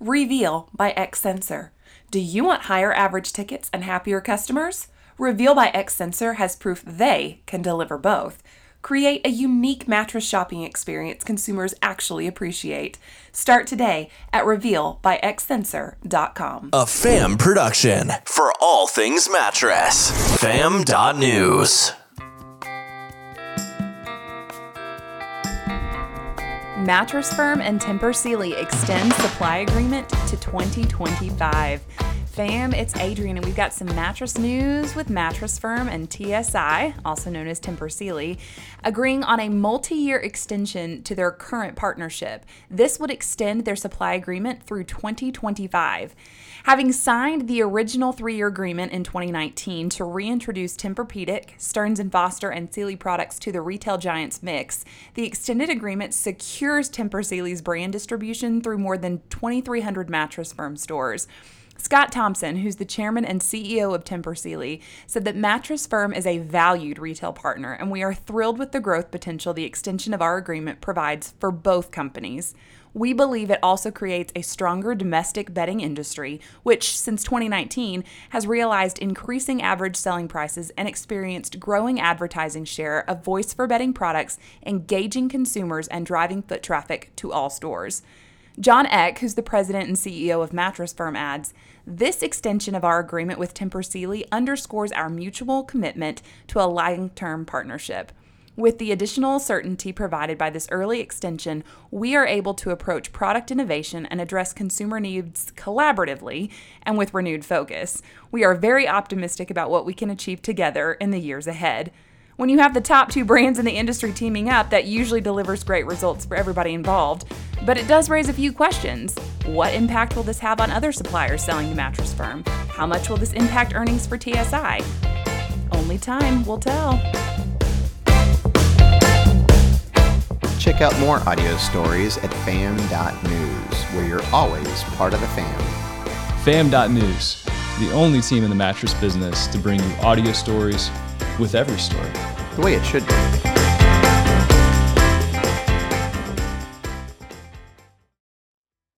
Reveal by X Sensor. Do you want higher average tickets and happier customers? Reveal by X Sensor has proof they can deliver both. Create a unique mattress shopping experience consumers actually appreciate. Start today at revealbyxsensor.com. A fam production for all things mattress. Fam.news. Mattress Firm and Tempur Sealy extend supply agreement to 2025. Fam, it's Adrienne, and we've got some mattress news with Mattress Firm and TSI, also known as Tempur Sealy, agreeing on a multi year extension to their current partnership. This would extend their supply agreement through 2025. Having signed the original three year agreement in 2019 to reintroduce Tempur-Pedic, Stearns & Foster, and Sealy products to the retail giants mix, the extended agreement secures Tempur Sealy's brand distribution through more than 2,300 Mattress Firm stores. Scott Thompson, who's the chairman and CEO of Tempur Sealy, said that Mattress Firm is a valued retail partner, and we are thrilled with the growth potential the extension of our agreement provides for both companies. We believe it also creates a stronger domestic bedding industry, which, since 2019, has realized increasing average selling prices and experienced growing advertising share of voice for bedding products, engaging consumers and driving foot traffic to all stores. John Eck, who's the president and CEO of Mattress Firm, adds This extension of our agreement with Tempur Sealy underscores our mutual commitment to a long term partnership. With the additional certainty provided by this early extension, we are able to approach product innovation and address consumer needs collaboratively and with renewed focus. We are very optimistic about what we can achieve together in the years ahead. When you have the top two brands in the industry teaming up, that usually delivers great results for everybody involved. But it does raise a few questions. What impact will this have on other suppliers selling to Mattress Firm? How much will this impact earnings for TSI? Only time will tell. Check out more audio stories at fam.news, where you're always part of the fam. Fam.news, the only team in the mattress business to bring you audio stories with every story. The way it should be.